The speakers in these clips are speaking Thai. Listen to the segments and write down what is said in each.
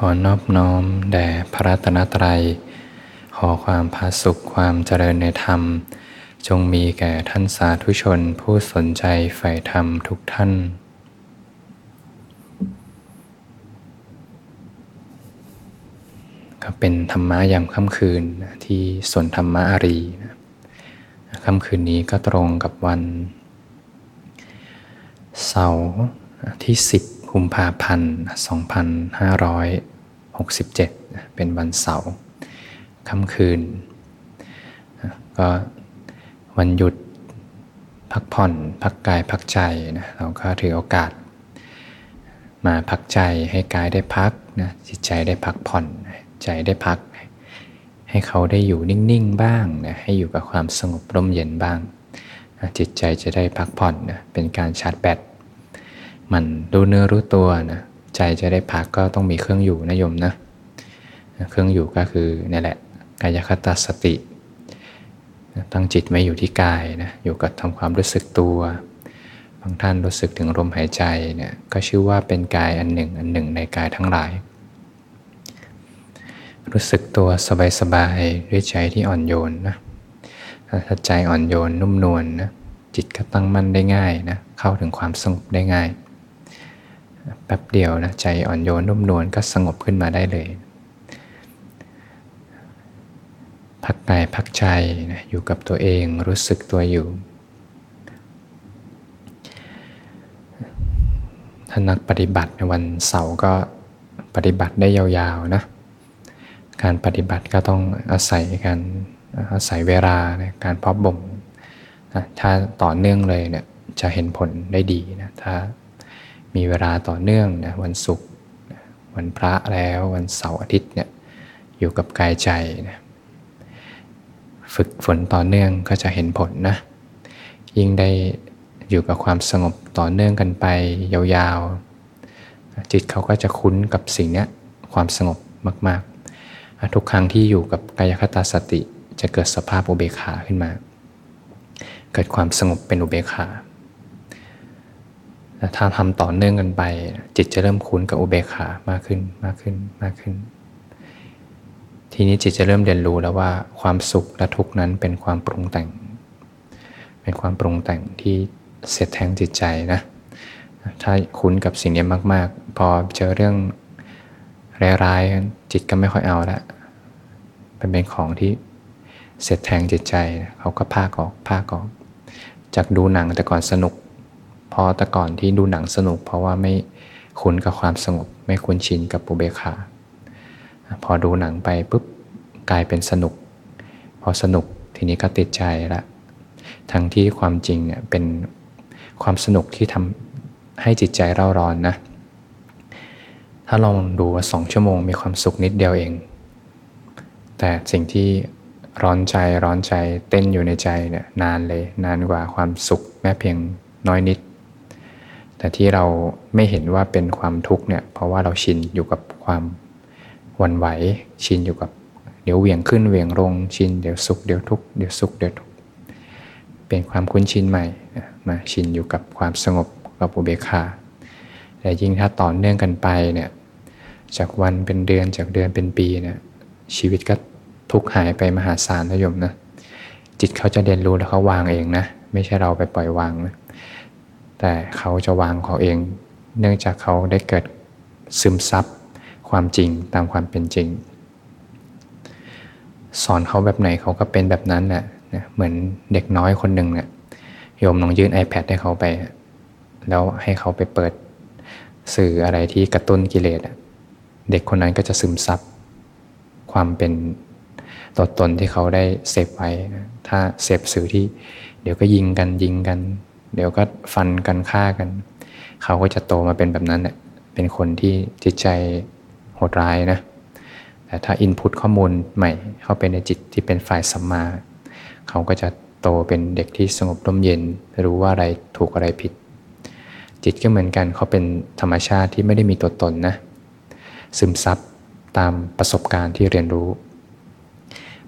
ขอนอบน้อมแด่พระรัตนตรัย ขอความพาสุขความเจริญในธรรม จงมีแก่ท่านสาธุชนผู้สนใจใฝ่ธรรมทุกท่านก็เป็นธรรมะยามค่ำคืนที่สวนธรรมะอารีค่ำคืนนี้ก็ตรงกับวัน เสาร์ที่ 10 กุมภาพันธ์2567 เป็นวันเสาร์ค่ำคืน ก็วันหยุดพักผ่อน พักกายพักใจนะเราก็ถือโอกาส มาพักใจให้กายได้พักนะจิตใจได้พักผ่อนใจได้พัก ให้เขาได้อยู่นิ่งๆบ้างนะให้อยู่กับความสงบร่มเย็นบ้าง จิตใจจะได้พักผ่อนนะเป็นการชาร์จแบต มันรู้เนื้อรู้ตัวนะใจจะได้พักก็ต้องมีเครื่องอยู่นะโยมนะเครื่องอยู่ก็คือนี่แหละกายคตาสติ ตั้งจิตไว้อยู่ที่กายนะอยู่กับทำความรู้สึกตัวบางท่านรู้สึกถึงลมหายใจเนี่ยก็ชื่อว่าเป็นกายอันหนึ่งอันหนึ่งในกายทั้งหลาย รู้สึกตัวสบายๆด้วยใจที่อ่อนโยนนะถ้าใจอ่อนโยนนุ่มนวลนะจิตก็ตั้งมั่นได้ง่ายนะเข้าถึงความสงบได้ง่าย แป๊บเดียวนะใจอ่อนโยนนุ่มนวลก็สงบขึ้นมาได้เลย พักกายพักใจนะอยู่กับตัวเองรู้สึกตัวอยู่ถ้านักปฏิบัติในวันเสาร์ก็ปฏิบัติได้ยาวๆนะการปฏิบัติก็ต้องอาศัยการอาศัยเวลาการพอบบ่มนะถ้าต่อเนื่องเลยเนี่ยจะเห็นผลได้ดีนะถ้า มีเวลาต่อเนื่องนะวันศุกร์วันพระแล้ววันเสาร์อาทิตย์เนี่ยอยู่กับกายใจนะฝึกฝนต่อเนื่องก็จะเห็นผลนะยิ่งได้อยู่กับความสงบต่อเนื่องกันไปยาวๆ จิตเขาก็จะคุ้นกับสิ่งนี้ความสงบมากๆ ทุกครั้งที่อยู่กับกายคตาสติจะเกิดสภาพอุเบกขาขึ้นมา เกิดความสงบเป็นอุเบกขา ถ้าทำต่อเนื่องกันไป จิตจะเริ่มคุ้นกับอุเบกขามากขึ้นมากขึ้นมากขึ้น ทีนี้จิตจะเริ่มเรียนรู้แล้วว่าความสุขและทุกข์นั้นเป็นความปรุงแต่ง เป็นความปรุงแต่งที่เสียดแทงจิตใจนะถ้าคุ้นกับสิ่งนี้มาก ๆ พอเจอเรื่องร้ายๆจิตก็ไม่ค่อยเอาละเป็นเป็นของที่เสียดแทงจิตใจเขาก็พากออกพากออก จากดูหนังแต่ก่อนสนุก พอแต่ก่อนที่ดูหนังสนุก เพราะว่าไม่คุ้นกับความสงบ ไม่คุ้นชินกับปุเบคาพอดูหนังไปปุ๊บกลายเป็นสนุก พอสนุกทีนี้ก็ติดใจละทั้งที่ความจริงเนี่ยเป็นความสนุกที่ทำให้จิตใจเร่าร้อนนะ ถ้าลองดูว่าสองชั่วโมงมีความสุขนิดเดียวเอง แต่สิ่งที่ร้อนใจร้อนใจเต้นอยู่ในใจเนี่ยนานเลย นานกว่าความสุขแม้เพียงน้อยนิด แต่ที่เราไม่เห็นว่าเป็นความทุกข์เนี่ยเพราะว่าเราชินอยู่กับความวันไหว ชินอยู่กับเดี๋ยวเหวี่ยงขึ้นเหวี่ยงลงชินเดี๋ยวสุขเดี๋ยวทุกข์เดี๋ยวสุขเดี๋ยวทุกข์เป็นความคุ้นชินใหม่มาชินอยู่กับความสงบกับอุเบกขาแต่ยิ่งถ้าต่อเนื่องกันไปเนี่ยจากวันเป็นเดือนจากเดือนเป็นปีเนี่ยชีวิตก็ทุกข์หายไปมหาศาลนะโยมนะจิตเขาจะเรียนรู้แล้วเขาวางเองนะ ไม่ใช่เราไปปล่อยวางนะ แต่เขาจะวางเขาเอง เนื่องจากเขาได้เกิดซึมซับความจริงตามความเป็นจริง สอนเขาแบบไหนเขาก็เป็นแบบนั้นแหละเหมือนเด็กน้อยคนหนึ่งเนี่ยโยมลองยื่น iPad ให้เขาไป แล้วให้เขาไปเปิดสื่ออะไรที่กระตุ้นกิเลสเด็กคนนั้นก็จะซึมซับความเป็นตัวตนที่เขาได้เสพไว้ถ้าเสพสื่อที่ เดี๋ยวก็ยิงกันยิงกัน เดี๋ยวก็ฟันกันฆ่ากัน เขาก็จะโตมาเป็นแบบนั้นเน่ยเป็นคนที่จิตใจโหดร้ายนะแต่ถ้าอินพุตข้อมูลใหม่เข้าไปในจิตที่เป็นฝ่ายสัมมา เขาก็จะโตเป็นเด็กที่สงบร่มเย็น รู้ว่าอะไรถูกอะไรผิด จิตก็เหมือนกันเขาเป็นธรรมชาติที่ไม่ได้มีตัวตนนะ ซึมซับตามประสบการณ์ที่เรียนรู้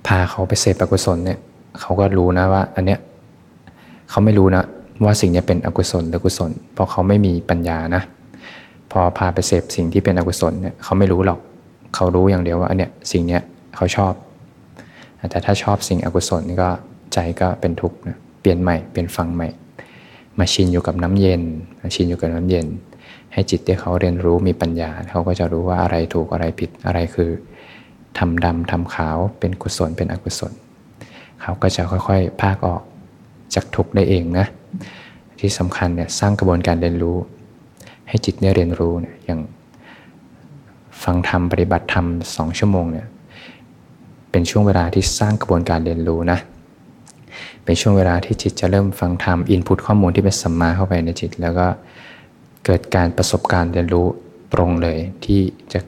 พาเขาไปเสพอกุศลเนี่ยเขาก็รู้นะว่า อันเนี้ยเขาไม่รู้นะ ว่าสิ่งนี้เป็นอกุศลหรือกุศล เพราะเขาไม่มีปัญญานะ พอพาไปเสพสิ่งที่เป็นอกุศลเนี่ยเขาไม่รู้หรอก เขารู้อย่างเดียวว่าเนี่ยสิ่งเนี้ยเขาชอบ แต่ถ้าชอบสิ่งอกุศลนี่ก็ใจก็เป็นทุกข์นะเปลี่ยนใหม่เปลี่ยนฟังใหม่ มาชินอยู่กับน้ำเย็นมาชินอยู่กับน้ำเย็น ให้จิตที่เขาเรียนรู้มีปัญญา เขาก็จะรู้ว่าอะไรถูกอะไรผิดอะไรคือทำดำทำขาวเป็นกุศลเป็นอกุศล เขาก็จะค่อยๆ ภาคออกจากทุกข์ได้เองนะ ที่สำคัญเนี่ยสร้างกระบวนการเรียนรู้ ให้จิตได้เรียนรู้เนี่ยอย่างฟังธรรมปฏิบัติธรรมสองชั่วโมงเนี่ยเป็นช่วงเวลาที่สร้างกระบวนการเรียนรู้นะเป็นช่วงเวลาที่จิตจะเริ่มฟังธรรมอินพุตข้อมูลที่เป็นสัมมาเข้าไปในจิต แล้วก็เกิดการประสบการณ์เรียนรู้ตรงเลย ที่จะ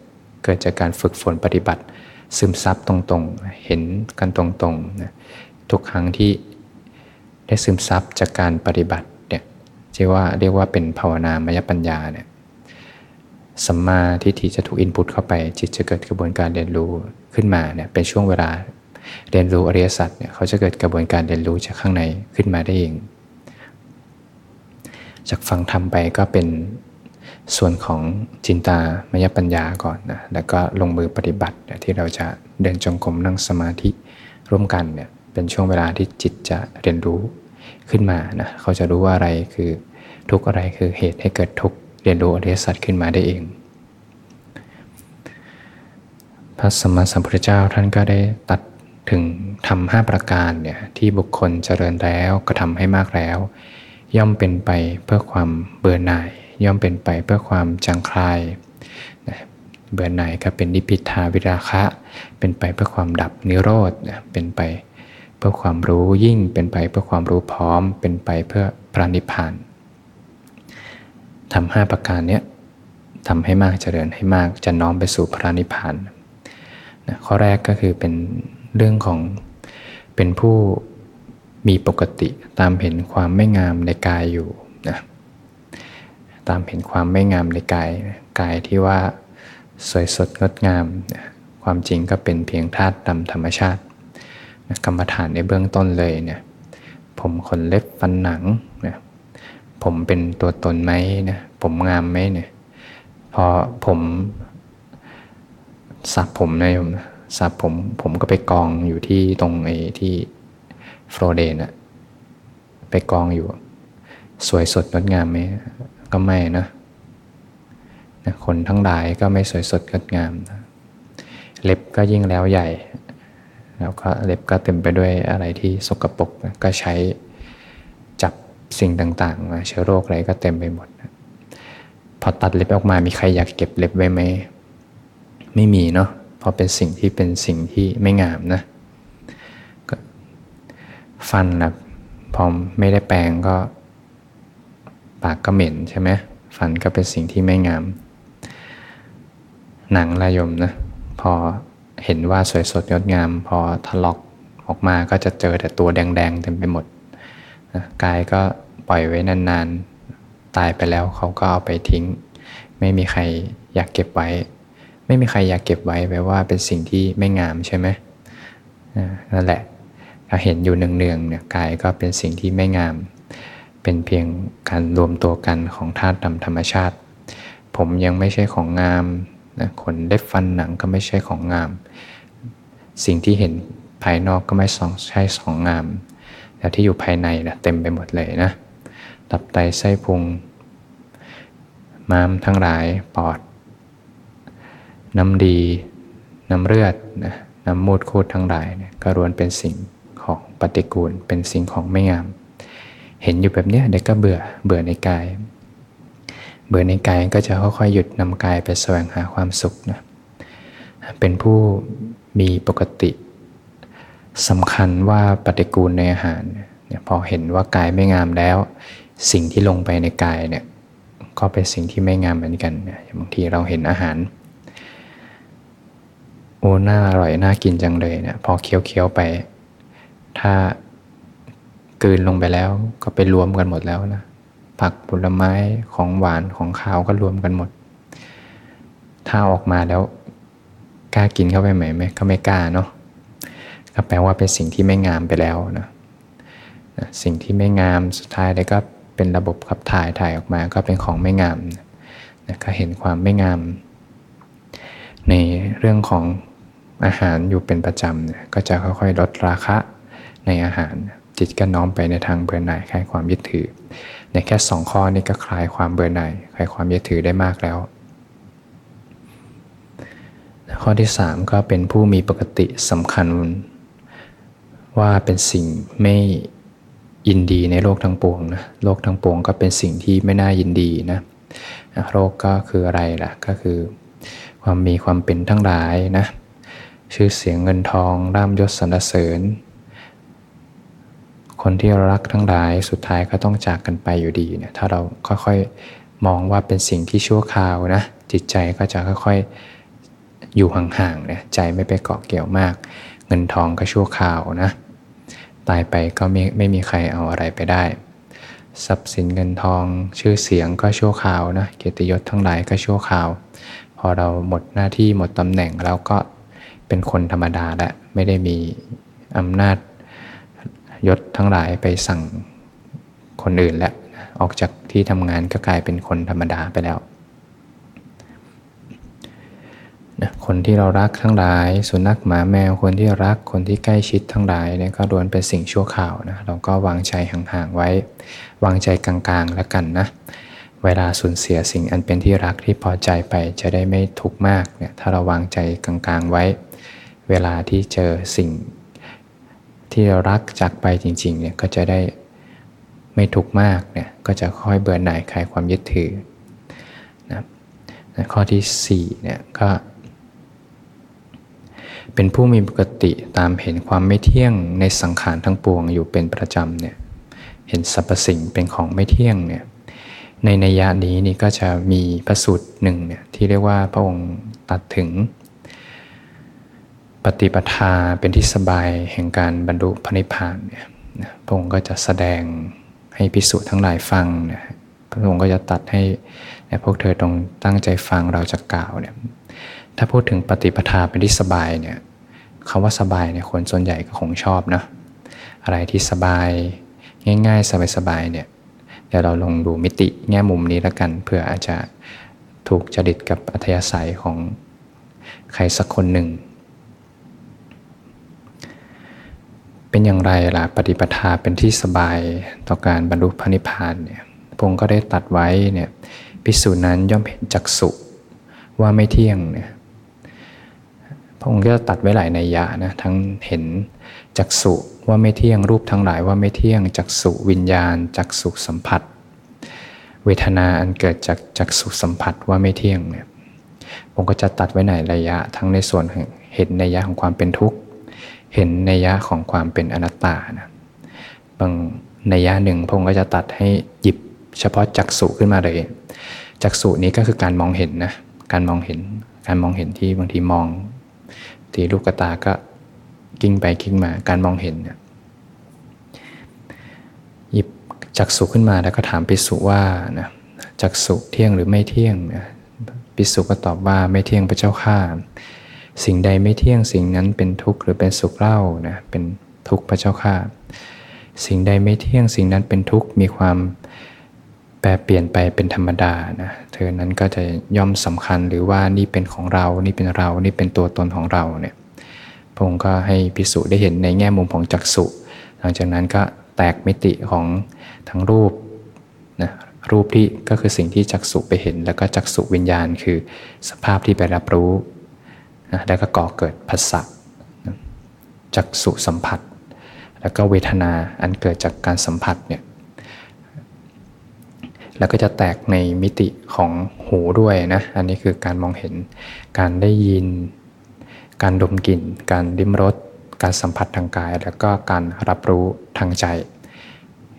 เกิดจากการฝึกฝนปฏิบัติ ซึมซับตรงๆ เห็นกันตรงๆนะทุกครั้งที่ ได้ซึมซับจากการปฏิบัติเนี่ยที่ว่าเรียกว่าเป็นภาวนามยปัญญาเนี่ยสัมมาทิฏฐิจะถูกอินพุตเข้าไป จิตจะเกิดกระบวนการเรียนรู้ขึ้นมาเนี่ยเป็นช่วงเวลาเรียนรู้อริยสัจเนี่ยเขาจะเกิดกระบวนการเรียนรู้จากข้างในขึ้นมาได้เอง จากฟังทำไปก็เป็นส่วนของจินตามยปัญญาก่อนนะแล้วก็ลงมือปฏิบัติที่เราจะเดินจงกรมนั่งสมาธิร่วมกันเนี่ยเป็นช่วงเวลาที่จิตจะเรียนรู้ ขึ้นมานะเขาจะรู้ว่าอะไรคือทุกอะไรคือเหตุให้เกิดทุกเรียนรู้อริยสัจขึ้นมาได้เอง พระสมมาสัมพุทธเจ้าท่านก็ได้ตัดถึงทำห้าประการเนี่ยที่บุคคลเจริญแล้วก็ทำให้มากแล้ว ย่อมเป็นไปเพื่อความเบื่อหน่าย ย่อมเป็นไปเพื่อความจางคลายเบื่อหน่ายก็เป็นนิพิทาวิราคะ เป็นไปเพื่อความดับนิโรธเป็นไป เพื่อความรู้ยิ่งเป็นไปเพื่อความรู้พร้อมเป็นไปเพื่อพระนิพพานทำห้าประการเนี้ยทำให้มากเจริญให้มากจะน้อมไปสู่พระนิพพานข้อแรกก็คือเป็นเรื่องของเป็นผู้มีปกติตามเห็นความไม่งามในกายอยู่นะตามเห็นความไม่งามในกายกายที่ว่าสวยสดงดงาม ความจริงก็เป็นเพียงธาตุดำธรรมชาติ กรรมฐานในเบื้องต้นเลยเนี่ยผมขนเล็บฟันหนังนะผมเป็นตัวตนไหมนะผมงามไหมเนี่ยพอผมสับผมนะโยมสับผมผมก็ไปกองอยู่ที่ตรงไอ้ที่ฟลอเดนอะไปกองอยู่ สวยสดงดงามไหมก็ไม่นะนะคนทั้งหลายก็ไม่สวยสดงดงามนะเล็บก็ยิ่งแล้วใหญ่ แล้วก็เล็บก็เต็มไปด้วยอะไรที่สกปรกก็ใช้จับสิ่งต่างๆ เชื้อโรคอะไรก็เต็มไปหมด พอตัดเล็บออกมามีใครอยากเก็บเล็บไว้ไหมไม่มีเนาะเพราะเป็นสิ่งที่เป็นสิ่งที่ไม่งามนะฟันนะพอไม่ได้แปรงก็ปากก็เหม็นใช่ไหมฟันก็เป็นสิ่งที่ไม่งาม หนังลายมนะ พอ เห็นว่าสวยสดงดงาม พอทะลอกออกมาก็จะเจอแต่ตัวแดงๆเต็มไปหมดนะกายก็ปล่อยไว้นานๆ ตายไปแล้วเขาก็เอาไปทิ้ง ไม่มีใครอยากเก็บไว้ ไม่มีใครอยากเก็บไว้แปลว่าเป็นสิ่งที่ไม่งามใช่ไหมนั่นแหละถ้าเห็นอยู่เนืองๆเนี่ยกายก็เป็นสิ่งที่ไม่งาม เป็นเพียงการรวมตัวกันของธาตุดำธรรมชาติ ผมยังไม่ใช่ของงาม นะขนเล็บฟันหนังก็ไม่ใช่ของงาม สิ่งที่เห็นภายนอกก็ไม่ใช่ของงาม แต่ที่อยู่ภายในนะเต็มไปหมดเลยนะตับไตไส้พุง ม้ามทั้งหลายปอด น้ำดี น้ำเลือดนะน้ำมูดคูดทั้งหลายนี่ยก็รวนเป็นสิ่งของปฏิกูลเป็นสิ่งของไม่งาม เห็นอยู่แบบนี้เด็กก็เบื่อเบื่อในกาย เบื่อในกายก็จะค่อยๆหยุดนำกายไปแสวงหาความสุขนะเป็นผู้มีปกติสำคัญว่าปฏิกูลในอาหารเนี่ยพอเห็นว่ากายไม่งามแล้ว สิ่งที่ลงไปในกายเนี่ยก็เป็นสิ่งที่ไม่งามเหมือนกันบางทีเราเห็นอาหารโอ้น่าอร่อยน่ากินจังเลยเนี่ยพอเคี้ยวๆไป ถ้ากืนลงไปแล้วก็ไปรวมกันหมดแล้วนะ ผักผลไม้ของหวานของข้าวก็รวมกันหมด ถ้าออกมาแล้วกล้ากินเข้าไปไหมไหมก็ไม่กล้าเนาะก็แปลว่าเป็นสิ่งที่ไม่งามไปแล้วนะสิ่งที่ไม่งามสุดท้ายเลยก็เป็นระบบขับถ่ายถ่ายออกมาก็เป็นของไม่งามนะก็เห็นความไม่งาม ในเรื่องของอาหารอยู่เป็นประจำก็จะค่อยๆลดราคะในอาหารจิตก็น้อมไปในทางเบื่อหน่ายคลายความยึดถือ ในแค่สองข้อนี้ก็คลายความเบื่อหน่ายคลายความยึดถือได้มากแล้ว ข้อที่ 3 ก็เป็นผู้มีปกติสำคัญ ว่าเป็นสิ่งไม่ยินดีในโลกทั้งปวงนะโลกทั้งปวงก็เป็นสิ่งที่ไม่น่ายินดีนะโลกก็คืออะไรล่ะก็คือ ความมีความเป็นทั้งหลายนะชื่อเสียงเงินทองร่ามยศสรรเสริญ คนที่รักทั้งหลายสุดท้ายก็ต้องจากกันไปอยู่ดีเนี่ยถ้าเราค่อยๆมองว่าเป็นสิ่งที่ชั่วคราวนะจิตใจก็จะค่อยๆอยู่ห่างๆเนี่ยใจไม่ไปเกาะเกี่ยวมาก เงินทองก็ชั่วคราวนะตายไปก็ไม่ไม่มีใครเอาอะไรไปได้ ทรัพย์สินเงินทองชื่อเสียงก็ชั่วคราวนะเกียรติยศทั้งหลายก็ชั่วคราว พอเราหมดหน้าที่หมดตำแหน่งแล้วก็เป็นคนธรรมดาและไม่ได้มีอำนาจ ยศทั้งหลายไปสั่งคนอื่นแล้วออกจากที่ทำงานก็กลายเป็นคนธรรมดาไปแล้วนะคนที่เรารักทั้งหลาย สุนัขหมาแมวคนที่รักคนที่ใกล้ชิดทั้งหลายเนี่ยก็ล้วนเป็นสิ่งชั่วข่าวนะเราก็วางใจห่างๆไว้ วางใจกลางๆแล้วกันนะเวลาสูญเสียสิ่งอันเป็นที่รักที่พอใจไปจะได้ไม่ทุกข์มากเนี่ยถ้าเราวางใจกลางๆไว้ เวลาที่เจอสิ่ง ที่เรารักจากไปจริงๆเนี่ยก็จะได้ไม่ทุกข์มากเนี่ยก็จะค่อยเบื่อหน่ายคลายความยึดถือนะข้อที่4เนี่ยก็ เป็นผู้มีปกติตามเห็นความไม่เที่ยงในสังขารทั้งปวงอยู่เป็นประจำเนี่ยเห็นสรรพสิ่งเป็นของไม่เที่ยงเนี่ยในนัยยะนี้นี่ก็จะมีพระสูตรหนึ่งเนี่ยที่เรียกว่าพระองค์ตัดถึง ปฏิปทาเป็นที่สบายแห่งการบรรลุพระนิพพานเนี่ยพระองค์ก็จะแสดงให้พิสูจน์ทั้งหลายฟังเนี่ยพระองค์ก็จะตัดให้พวกเธอตรงตั้งใจฟังเราจะกล่าวเนี่ยถ้าพูดถึงปฏิปทาเป็นที่สบายเนี่ยคำว่าสบายเนี่ยคนส่วนใหญ่ก็คงชอบนะอะไรที่สบายง่ายๆ สบายๆเนี่ยเดี๋ยวเราลองดูมิติแง่มุมนี้แล้วกันเพื่ออาจจะถูกจริตกับอัธยาศัยของใครสักคนหนึ่ง เป็นอย่างไรล่ะปฏิปทาเป็นที่สบายต่อการบรรลุพระนิพพานเนี่ยพงก็ได้ตัดไว้เนี่ยพิสูจนั้นย่อมเห็นจักสุว่าไม่เที่ยงเนี่ยพระองค์ก็ตัดไว้หลายในยะนะทั้งเห็นจักสุว่าไม่เที่ยงรูปทั้งหลายว่าไม่เที่ยงจักสุวิญญาณจักสุสัมผัส เวทนาอันเกิดจากจักสุสัมผัสว่าไม่เที่ยงเนี่ยผมก็จะตัดไว้ในระยะ ทั้งในส่วนเห็นในยะของความเป็นทุกข์ เห็นในยยะของความเป็นอนัตตานะบางในยยะหนึ่งพงก็จะตัดให้หยิบเฉพาะจักสุขึ้นมาเลยจักสุนี้ก็คือการมองเห็นนะการมองเห็นการมองเห็นที่บางทีมอง ทีลูกตาก็กิ้งไปกิ้งมาการมองเห็นเนี่ยหยิบจักสุขึ้นมาแล้วก็ถามปิสุว่านะจักสุเที่ยงหรือไม่เที่ยงนะปิสุก็ตอบว่าไม่เที่ยงพระเจ้าข้า สิ่งใดไม่เที่ยงสิ่งนั้นเป็นทุกข์หรือเป็นสุขเล่านะเป็นทุกข์พระเจ้าข้าสิ่งใดไม่เที่ยงสิ่งนั้นเป็นทุกข์มีความแปรเปลี่ยนไปเป็นธรรมดานะเธอนั้นก็จะย่อมสำคัญหรือว่านี่เป็นของเรา นี่เป็นเรา นี่เป็นตัวตนของเราเนี่ยพระองค์ก็ให้พิสุได้เห็นในแง่มุมของจักสุหลังจากนั้นก็แตกมิติของทั้งรูปนะรูปที่ก็คือสิ่งที่จักสุไปเห็น แล้วก็จักสุวิญญาณคือสภาพที่ไปรับรู้ นะแล้วก็ก่อเกิดภาษะจักสุสัมผัส แล้วก็เวทนาอันเกิดจากการสัมผัสเนี่ยแล้วก็จะแตกในมิติของหูด้วยนะอันนี้คือการมองเห็นการได้ยิน การดมกลิ่น การลิ้มรสการสัมผัสทางกาย แล้วก็การรับรู้ทางใจ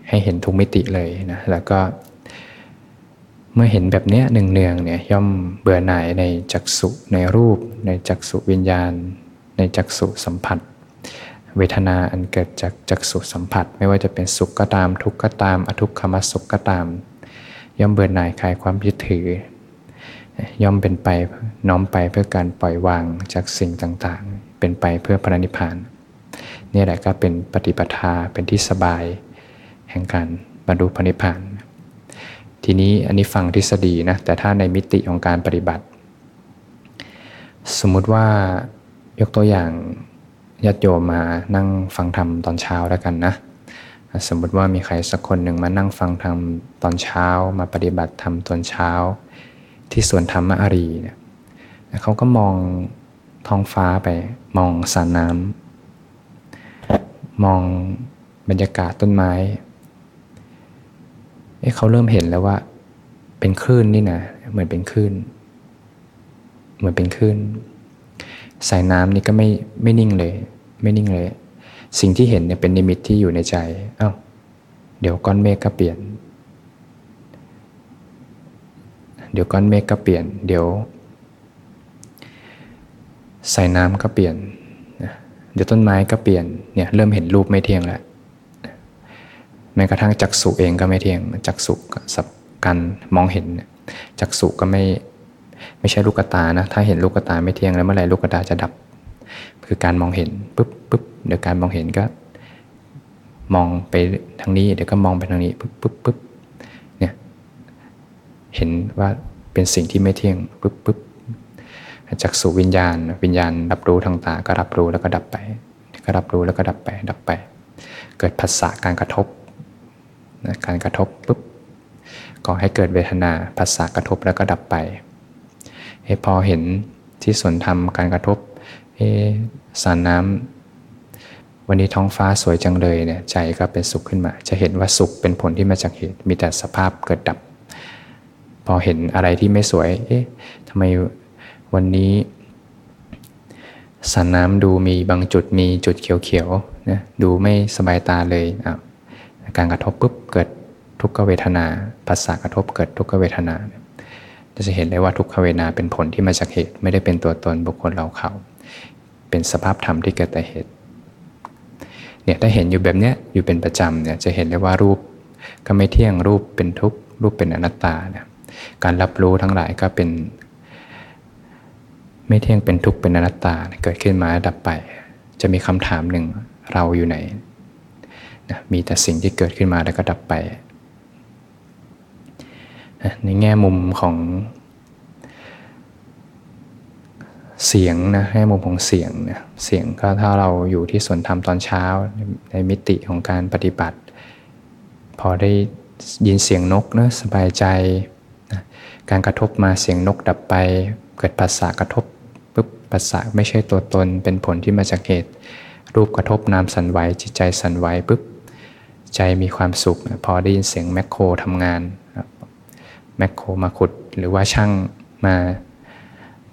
ให้เห็นทุกมิติเลยนะแล้วก็ เมื่อเห็นแบบนี้หนึ่งเนืองเนี่ยย่อมเบื่อหน่ายในจักษุในรูป ในจักษุวิญญาณ ในจักษุสัมผัส เวทนาอันเกิดจากจักษุสัมผัส ไม่ว่าจะเป็นสุขก็ตามทุกข์ก็ตาม อทุกขมสุขก็ตาม ย่อมเบื่อหน่ายคลายความยึดถือ ย่อมเป็นไปน้อมไปเพื่อการปล่อยวางจากสิ่งต่างๆ เป็นไปเพื่อพระนิพพานนี่แหละก็เป็นปฏิปทาเป็นที่สบาย แห่งการบรรลุพระนิพพาน ทีนี้อันนี้ฟังทฤษฎีนะแต่ถ้าในมิติของการปฏิบัติ สมมุติว่ายกตัวอย่างญาติโยมมานั่งฟังธรรมตอนเช้าแล้วกันนะสมมติว่ามีใครสักคนหนึ่งมานั่งฟังธรรมตอนเช้า มาปฏิบัติธรรมตอนเช้า ที่สวนธรรมอารีเนี่ยเขาก็มองท้องฟ้าไปมองสระน้ำมองบรรยากาศต้นไม้ เเขาเริ่มเห็นแล้วว่า เป็นคลื่นนี่นะเหมือนเป็นคลื่น เหมือนเป็นคลื่นสายน้ำนี่ก็ไม่ไม่นิ่งเลย ไม่นิ่งเลย สิ่งที่เห็นเนี่ยเป็นนิมิตที่อยู่ในใจอา้าวเดี๋ยวก้อนเมฆก็เปลี่ยน เดี๋ยวก้อนเมฆก็เปลี่ยน เดี๋ยวสายน้ำก็เปลี่ยนเดี๋ยวต้นไม้ก็เปลี่ยนเนี่ยเริ่มเห็นรูปไม่เที่ยงแล้ว แม้กระทั่งจักษุเองก็ไม่เที่ยงจักษุสับกันมองเห็นจักษุก็ไม่ไม่ใช่ลูกตานะ ถ้าเห็นลูกตาไม่เที่ยงแล้วเมื่อไหร่ลูกตาจะดับ คือการมองเห็นปุ๊บปุ๊บเดี๋ยวการมองเห็นก็ มองไปทางนี้เดี๋ยวก็มองไปทางนี้ปุ๊บปุ๊บปุ๊บเนี่ยเห็นว่าเป็นสิ่งที่ไม่เที่ยงปุ๊บปุ๊บจากสู่วิญญาณ วิญญาณรับรู้ทางตาก็รับรู้แล้วก็ดับไป ก็รับรู้แล้วก็ดับไปดับไป เกิดภาษาการกระทบ นะการกระทบปุ๊บก่อให้เกิดเวทนาภาษากระทบแล้วก็ดับไปพอเห็นที่สวนธรรมการกระทบเอสารน้ำวันนี้ท้องฟ้าสวยจังเลยเนี่ยใจก็เป็นสุขขึ้นมา จะเห็นว่าสุขเป็นผลที่มาจากเหตุ มีแต่สภาพเกิดดับ พอเห็นอะไรที่ไม่สวย เอ๊ะทำไมวันนี้สารน้ำดูมีบางจุดมีจุดเขียวๆนะดูไม่สบายตาเลยอะ การกระทบปุ๊บเกิดทุกขเวทนาภาษากระทบเกิดทุกขเวทนาจะเห็นได้ว่าทุกขเวทนาเป็นผลที่มาจากเหตุไม่ได้เป็นตัวตนบุคคลเราเขา เป็นสภาพธรรมที่เกิดแต่เหตุเนี่ยถ้าเห็นอยู่แบบเนี้ยอยู่เป็นประจำเนี่ยจะเห็นได้ว่ารูปก็ไม่เที่ยงรูปเป็นทุกข์รูปเป็นอนัตตาเนี่ยการรับรู้ทั้งหลายก็เป็น ไม่เที่ยงเป็นทุกข์เป็นอนัตตาเกิดขึ้นมาดับไป จะมีคำถามหนึ่งเราอยู่ไหน มีแต่สิ่งที่เกิดขึ้นมาแล้วก็ดับไป ในแง่มุมของเสียงนะแง่มุมของเสียงนะเสียงก็ถ้าเราอยู่ที่สวนธรรมตอนเช้าในมิติของการปฏิบัติ พอได้ยินเสียงนกนะสบายใจนะการกระทบมาเสียงนกดับไป เกิดภาษากระทบปุ๊บภาษาไม่ใช่ตัวตนเป็นผลที่มาจากเหตุ รูปกระทบนามสันไหวจิตใจสันไหวปุ๊บ ใจมีความสุข พอได้ยินเสียงแมคโครทำงานแมคโครมาขุดหรือว่าช่างมา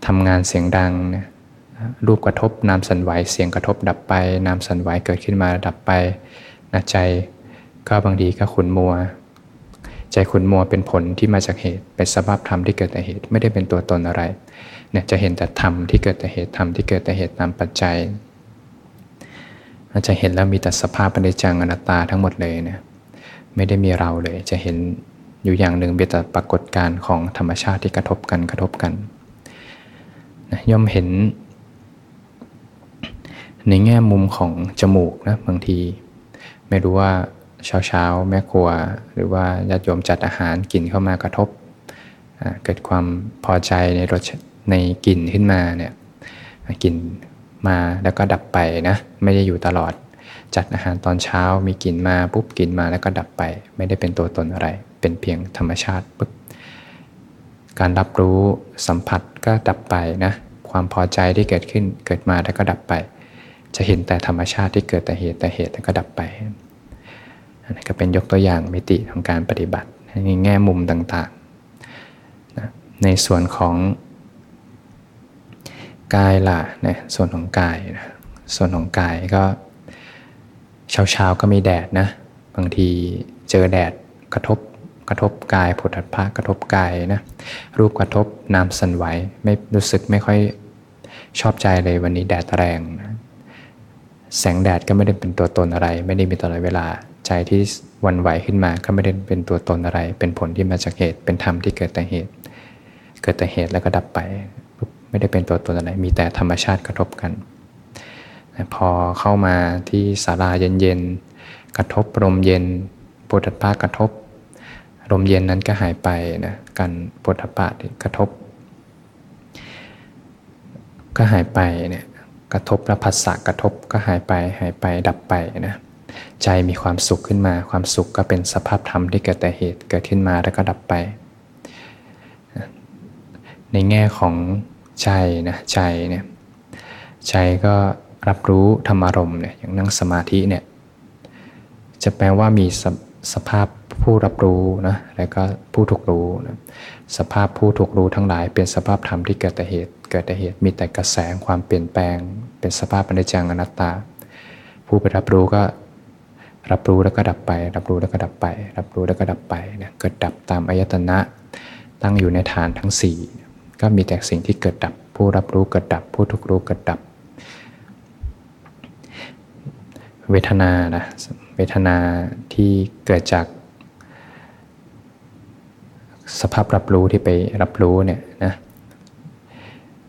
ทำงานเสียงดังรูปกระทบนามสันไหวเสียงกระทบดับไป นามสันไหวเกิดขึ้นมาดับไปนะใจก็บางทีก็ขุนมัว ใจขุนมัวเป็นผลที่มาจากเหตุ เป็นสภาพธรรมที่เกิดแต่เหตุไม่ได้เป็นตัวตนอะไรเนี่ยจะเห็นแต่ธรรมที่เกิดแต่เหตุธรรมที่เกิดแต่เหตุตามปัจจัย อาจจะเห็นแล้วมีแต่สภาพปณิจังอนัตตาทั้งหมดเลยเนี่ยไม่ได้มีเราเลย จะเห็นอยู่อย่างหนึ่งเป็นแต่ปรากฏการณ์ของธรรมชาติที่กระทบกันกระทบกันนะย่อมเห็น ในแง่มุมของจมูกนะบางที ไม่รู้ว่าเช้าเช้าแม่ครัว หรือว่าญาติโยมจัดอาหารกลิ่นเข้ามากระทบ เกิดความพอใจในรสในกลิ่นขึ้นมาเนี่ยกลิ่น มาแล้วก็ดับไปนะ ไม่ได้อยู่ตลอด จัดอาหารตอนเช้ามีกลิ่นมาปุ๊บกลิ่นมาแล้วก็ดับไป ไม่ได้เป็นตัวตนอะไร เป็นเพียงธรรมชาติปุ๊บการรับรู้สัมผัสก็ดับไปนะ ความพอใจที่เกิดขึ้นเกิดมาแล้วก็ดับไป จะเห็นแต่ธรรมชาติที่เกิดแต่เหตุแต่เหตุแล้วก็ดับไปอันนี้ก็เป็นยกตัวอย่างมิติของการปฏิบัติในแง่มุมต่างๆนะในส่วนของ กายล่ะนะส่วนของกายนะส่วนของกายก็ เช้าเช้าก็มีแดดนะ บางทีเจอแดดกระทบกระทบกายผุถัดผ้ากระทบกายนะรูปกระทบน้ำสั่นไหวไม่รู้สึกไม่ค่อยชอบใจเลยวันนี้แดดแรงนะแสงแดดก็ไม่ได้เป็นตัวตนอะไร ไม่ได้มีตลอดเวลาใจที่วันไหวขึ้นมาก็ไม่ได้เป็นตัวตนอะไร เป็นผลที่มาจากเหตุเป็นธรรมที่เกิดแต่เหตุ เกิดแต่เหตุแล้วก็ดับไป ไม่ได้เป็นตัวตนอะไร มีแต่ธรรมชาติกระทบกันพอเข้ามาที่ศาลาเย็นๆ กระทบลมเย็นปุถะปากระทบ ลมเย็นนั้นก็หายไปนะการปุถะปะกระทบ ก็หายไปเนี่ยกระทบแล้วผัสสะกระทบก็หายไปหายไปดับไปนะใจมีความสุขขึ้นมา ความสุขก็เป็นสภาพธรรมที่เกิดแต่เหตุเกิดขึ้นมาแล้วก็ดับไป ในแง่ของ ใจนะใจเนี่ยใจก็รับรู้ธรรมารมณ์เนี่ยอย่างนั่งสมาธิเนี่ยจะแปลว่ามีสสภาพผู้รับรู้นะแล้วก็ผู้ถูกรู้นะสภาพผู้ถูกรู้ทั้งหลาย เป็นสภาพธรรมที่เกิดแต่เหตุ เกิดแต่เหตุมีแต่กระแสความเปลี่ยนแปลง เป็นสภาพอนิจจังอนัตตา ผู้ไปรับรู้ก็รับรู้แล้วก็ดับไป รับรู้แล้วก็ดับไป รับรู้แล้วก็ดับไปเนี่ยเกิดดับตามอายตนะ ตั้งอยู่ในฐานทั้ง4 ก็มีแต่สิ่งที่เกิดดับ ผู้รับรู้เกิดดับ ผู้ทุกรู้เกิดดับ เวทนานะเวทนาที่เกิดจาก สภาพรับรู้ที่ไปรับรู้เนี่ยนะ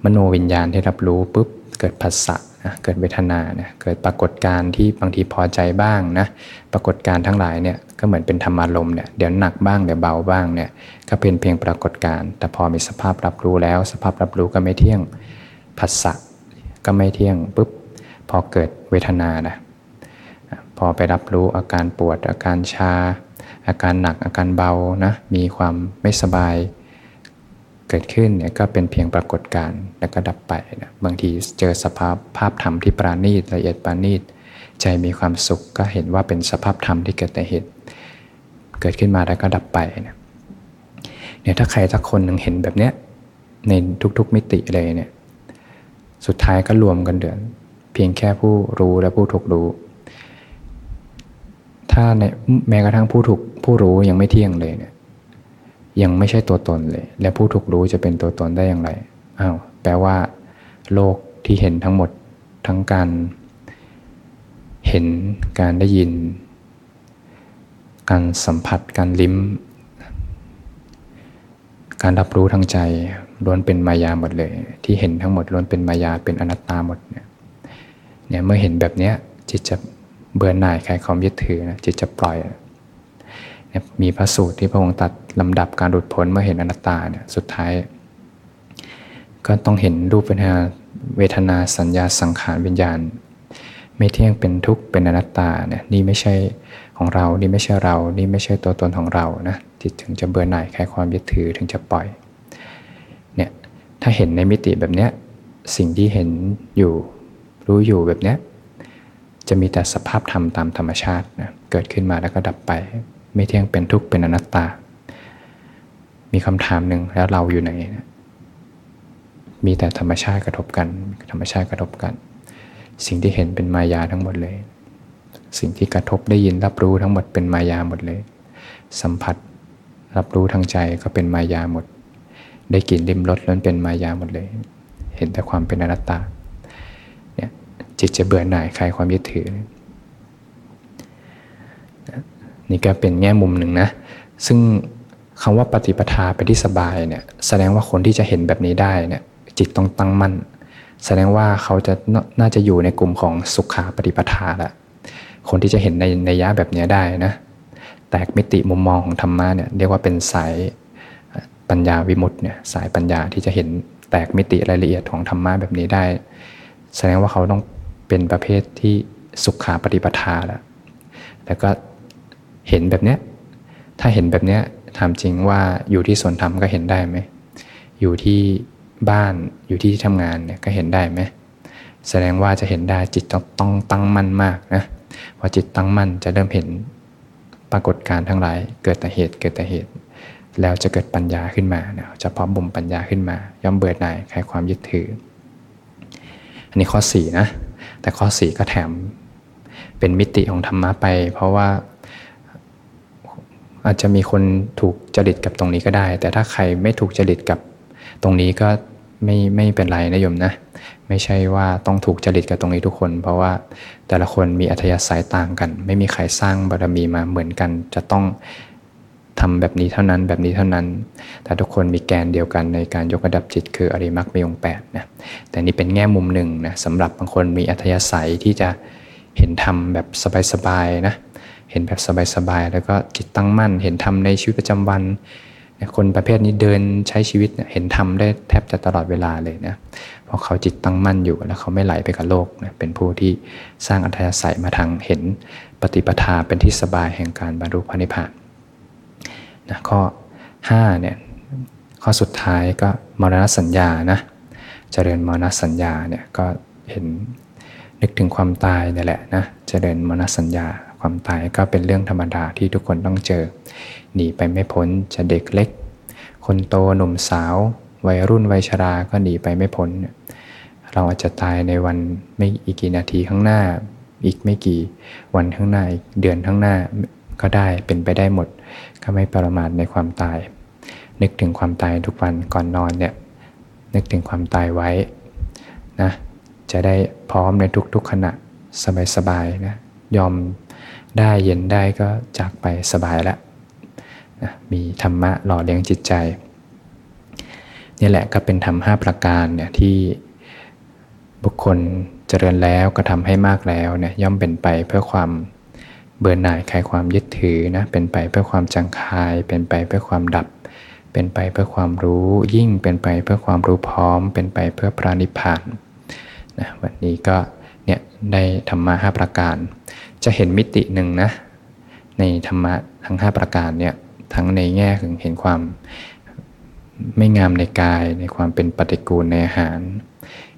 มโนวิญญาณที่รับรู้ปุ๊บเกิดผัสสะ นะเกิดเวทนาเนี่ยเกิดปรากฏการณ์ที่บางทีพอใจบ้างนะปรากฏการณ์ทั้งหลายเนี่ยก็เหมือนเป็นธรรมารมณ์เนี่ยเดี๋ยวหนักบ้างเดี๋ยวเบาบ้างเนี่ยก็เป็นเพียงปรากฏการณ์แต่พอมีสภาพรับรู้แล้ว สภาพรับรู้ก็ไม่เที่ยงผัสสะก็ไม่เที่ยงปุ๊บพอเกิดเวทนานะพอไปรับรู้อาการปวดอาการชา อาการหนักอาการเบานะมีความไม่สบาย เกิดขึ้นเนี่ยก็เป็นเพียงปรากฏการณ์แล้วก็ดับไปนะบางทีเจอสภาพภาพธรรมที่ปราณีตละเอียดปราณีตใจมีความสุขก็เห็นว่าเป็นสภาพธรรมที่เกิดแต่เหตุ เกิดขึ้นมาแล้วก็ดับไปนะเนี่ยถ้าใครสักคนหนึ่งเห็นแบบเนี้ยในทุกๆมิติเลยเนี่ยสุดท้ายก็รวมกันเดือนเพียงแค่ผู้รู้และผู้ถูกรู้ ถ้าในแม้กระทั่งผู้ถูกผู้รู้ยังไม่เที่ยงเลยเนี่ย ยังไม่ใช่ตัวตนเลย และผู้ถูกรู้จะเป็นตัวตนได้อย่างไรอ้าวแปลว่า โลกที่เห็นทั้งหมดทั้งการ เห็นการได้ยิน การสัมผัสการลิ้ม การรับรู้ทางใจล้วนเป็นมายาหมดเลย ที่เห็นทั้งหมดล้วนเป็นมายาเป็นอนัตตาหมดเนี่ยเนี่ยเมื่อเห็นแบบเนี้ยจิตจะเบื่อหน่ายคลายความยึดถือนะจิตจะปล่อย มีพระสูตรที่พระองค์ตัดลำดับการหลุดพ้นเมื่อเห็นอนัตตาเนี่ยสุดท้าย ก็ต้องเห็นรูปเวทนาเวทนาสัญญาสังขารวิญญาณ ไม่เที่ยงเป็นทุกข์เป็นอนัตตาเนี่ยนี่ไม่ใช่ของเรา นี่ไม่ใช่เรา นี่ไม่ใช่ตัวตนของเรานะจิตถึงจะเบื่อหน่ายคลายความยึดถือถึงจะปล่อยเนี่ยถ้าเห็นในมิติแบบเนี้ยสิ่งที่เห็นอยู่รู้อยู่แบบเนี้ยจะมีแต่สภาพธรรมตามธรรมชาตินะเกิดขึ้นมาแล้วก็ดับไป ไม่เที่ยงเป็นทุกข์เป็นอนัตตา มีคำถามหนึ่งแล้วเราอยู่ไหน มีแต่ธรรมชาติกระทบกัน ธรรมชาติกระทบกัน สิ่งที่เห็นเป็นมายาทั้งหมดเลย สิ่งที่กระทบได้ยินรับรู้ทั้งหมดเป็นมายาหมดเลย สัมผัสรับรู้ทางใจก็เป็นมายาหมด ได้กลิ่นริมรสนั้นเป็นมายาหมดเลย เห็นแต่ความเป็นอนัตตาเนี่ยจิตจะเบื่อหน่ายคลายความยึดถือ นี่ก็เป็นแง่มุมหนึ่งนะ ซึ่งคำว่าปฏิปทาไปที่สบายเนี่ยแสดงว่าคนที่จะเห็นแบบนี้ได้เนี่ยจิตต้องตั้งมั่น แสดงว่าเขาจะน่าจะอยู่ในกลุ่มของสุขาปฏิปทาแหละคนที่จะเห็นในในยะแบบนี้ได้นะแตกมิติมุมมองของธรรมะเนี่ยเรียกว่าเป็นสายปัญญาวิมุตต์เนี่ยสายปัญญาที่จะเห็นแตกมิติรายละเอียดของธรรมะแบบนี้ได้ แสดงว่าเขาต้องเป็นประเภทที่สุขาปฏิปทาแล้วแล้วก็ เห็นแบบเนี้ยถ้าเห็นแบบเนี้ยถามจริงว่าอยู่ที่สวนธรรมก็เห็นได้ไหมอยู่ที่บ้านอยู่ที่ทำงานเนี่ยก็เห็นได้ไหมแสดงว่าจะเห็นได้จิตต้องต้องตั้งมั่นมากนะพอจิตตั้งมั่นจะเริ่มเห็นปรากฏการทั้งหลาย เกิดแต่เหตุเกิดแต่เหตุ แล้วจะเกิดปัญญาขึ้นมาเนี่ยจะพร้อมบ่มปัญญาขึ้นมา ย่อมเบื่อหน่ายคลายความยึดถือ อันนี้ข้อ4นะแต่ข้อ4ก็แถมเป็นมิติของธรรมะไป เพราะว่า อาจจะมีคนถูกจริตกับตรงนี้ก็ได้ แต่ถ้าใครไม่ถูกจริตกับตรงนี้ก็ไม่ไม่เป็นไรนะโยมนะ ไม่ใช่ว่าต้องถูกจริตกับตรงนี้ทุกคน เพราะว่าแต่ละคนมีอัธยาศัยต่างกัน ไม่มีใครสร้างบารมีมาเหมือนกัน จะต้องทำแบบนี้เท่านั้นแบบนี้เท่านั้น แต่ทุกคนมีแกนเดียวกันในการยกระดับจิต คืออริมักมีองแปดนะแต่นี่เป็นแง่มุมหนึ่งนะสำหรับบางคนมีอัธยาศัยที่จะเห็นธรรมแบบสบายๆนะ เห็นแบบสบายๆ แล้วก็จิตตั้งมั่น เห็นทำในชีวิตประจำวัน คนประเภทนี้เดินใช้ชีวิตเห็นธรรมได้แทบจะตลอดเวลาเลยนะ เพราะเขาจิตตั้งมั่นอยู่แล้วเขาไม่ไหลไปกับโลกนะเป็นผู้ที่สร้างอัธยาศัยมาทางเห็นปฏิปทาเป็นที่สบายแห่งการบรรลุพระนิพพานนะข้อ5เนี่ยข้อสุดท้ายก็มรณสัญญานะเจริญมรณสัญญาเนี่ยก็เห็นนึกถึงความตายนี่แหละนะเจริญมรณสัญญา ความตายก็เป็นเรื่องธรรมดาที่ทุกคนต้องเจอ หนีไปไม่พ้นจะเด็กเล็ก คนโตหนุ่มสาว วัยรุ่นวัยชราก็หนีไปไม่พ้น เราอาจจะตายในวันไม่อีกกี่นาทีข้างหน้า อีกไม่กี่วันข้างหน้าอีกเดือนข้างหน้าก็ได้เป็นไปได้หมด ก็ไม่ประมาทในความตาย นึกถึงความตายทุกวันก่อนนอนเนี่ยนึกถึงความตายไว้นะจะได้พร้อมในทุกๆขณะสบายๆนะยอม ได้เย็นได้ก็จากไปสบายแล้วนะมีธรรมะหล่อเลี้ยงจิตใจนี่แหละก็เป็นธรรมห้าประการเนี่ยที่บุคคลเจริญแล้วก็ทำให้มากแล้วเนี่ยย่อมเป็นไปเพื่อความเบื่อหน่ายคลายความยึดถือนะเป็นไปเพื่อความจางคาย เป็นไปเพื่อความดับ เป็นไปเพื่อความรู้ยิ่งเป็นไปเพื่อความรู้พร้อม เป็นไปเพื่อพระนิพพานนะวันนี้ก็เนี่ยได้ธรรมะห้าประการ จะเห็นมิติหนึ่งนะ ในธรรมะทั้ง 5 ประการเนี่ยทั้งในแง่ของเห็นความไม่งามในกาย ในความเป็นปฏิกูลในอาหาร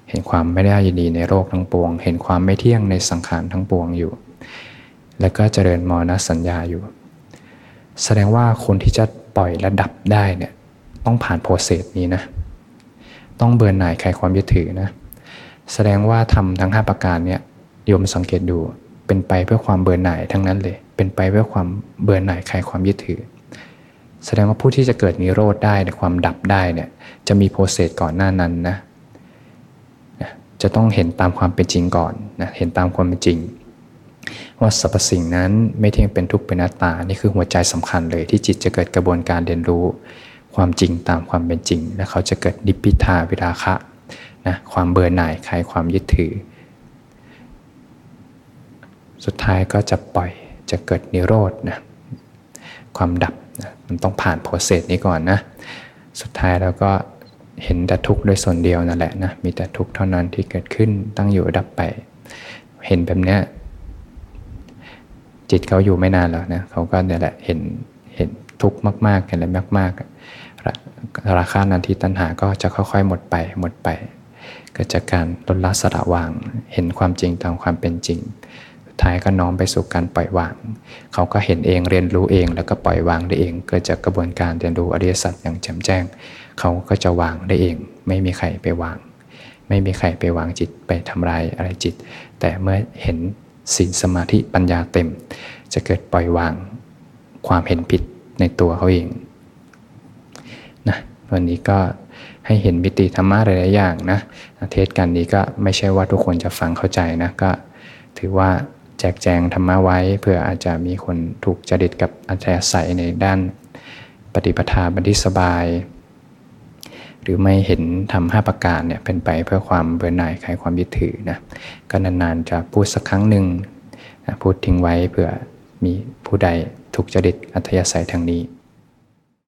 เห็นความไม่ได้ยินดีในโรคทั้งปวง เห็นความไม่เที่ยงในสังขารทั้งปวงอยู่ แล้วก็เจริญมรณสัญญาอยู่ แสดงว่าคนที่จะปล่อยและดับได้เนี่ยต้องผ่านโปรเซสนี้นะต้องเบิร์นหน่ายคลายความยึดถือนะแสดงว่าทำทั้ง 5 ประการเนี่ยโยมสังเกตดู เป็นไปเพื่อความเบื่อหน่ายทั้งนั้นเลย เป็นไปเพื่อความเบื่อหน่ายคลายความยึดถือ แสดงว่าผู้ที่จะเกิดนิโรธได้ในความดับได้เนี่ยจะมีโปรเซสก่อนหน้านั้นนะจะต้องเห็นตามความเป็นจริงก่อนนะเห็นตามความเป็นจริง ว่าสรรพสิ่งนั้นไม่เที่ยงเป็นทุกข์เป็นอนัตตา นี่คือหัวใจสำคัญเลยที่จิตจะเกิดกระบวนการเรียนรู้ ความจริงตามความเป็นจริง และเขาจะเกิดนิพพิทาวิราคะนะความเบื่อหน่ายคลายความยึดถือ สุดท้ายก็จะปล่อยจะเกิดนิโรธนะความดับนะมันต้องผ่านโปรเซสนี้ก่อนนะสุดท้ายแล้วก็เห็นแต่ทุกข์โดยส่วนเดียวนั่นแหละนะมีแต่ทุกข์เท่านั้นที่เกิดขึ้นตั้งอยู่ดับไป เห็นแบบเนี้ยจิตเขาอยู่ไม่นานแล้วนะเขาก็เนี่ยแหละเห็นเห็นทุกข์มากๆเห็นอะไรมากๆราคานันทีตัณหาก็จะค่อยๆ หมดไปหมดไป เกิดจากการลดละสละวาง เห็นความจริงตามความเป็นจริง ท้ายก็น้อมไปสู่การปล่อยวาง เขาก็เห็นเองเรียนรู้เอง แล้วก็ปล่อยวางได้เอง เกิดจากกระบวนการเรียนรู้อริยสัจอย่างแจ่มแจ้ง เขาก็จะวางได้เอง ไม่มีใครไปวาง ไม่มีใครไปวางจิตไปทำลายอะไรจิต แต่เมื่อเห็นศีลสมาธิปัญญาเต็ม จะเกิดปล่อยวางความเห็นผิดในตัวเขาเองนะวันนี้ก็ให้เห็นมิติธรรมะหลายๆอย่างนะเทศกันนี้ก็ไม่ใช่ว่าทุกคนจะฟังเข้าใจนะก็ถือว่า แจกแจงธรรมะไว้เพื่ออาจจะมีคนถูกจริตกับอัธยาศัยในด้านปฏิปทาบันทิสบาย หรือไม่เห็นทำห้าประการเนี่ยเป็นไปเพื่อความเบื่อหน่ายคลายความยึดถือนะก็นานๆจะพูดสักครั้งหนึ่งนะพูดทิ้งไว้เพื่อมีผู้ใดถูกจริตอัธยาศัยทางนี้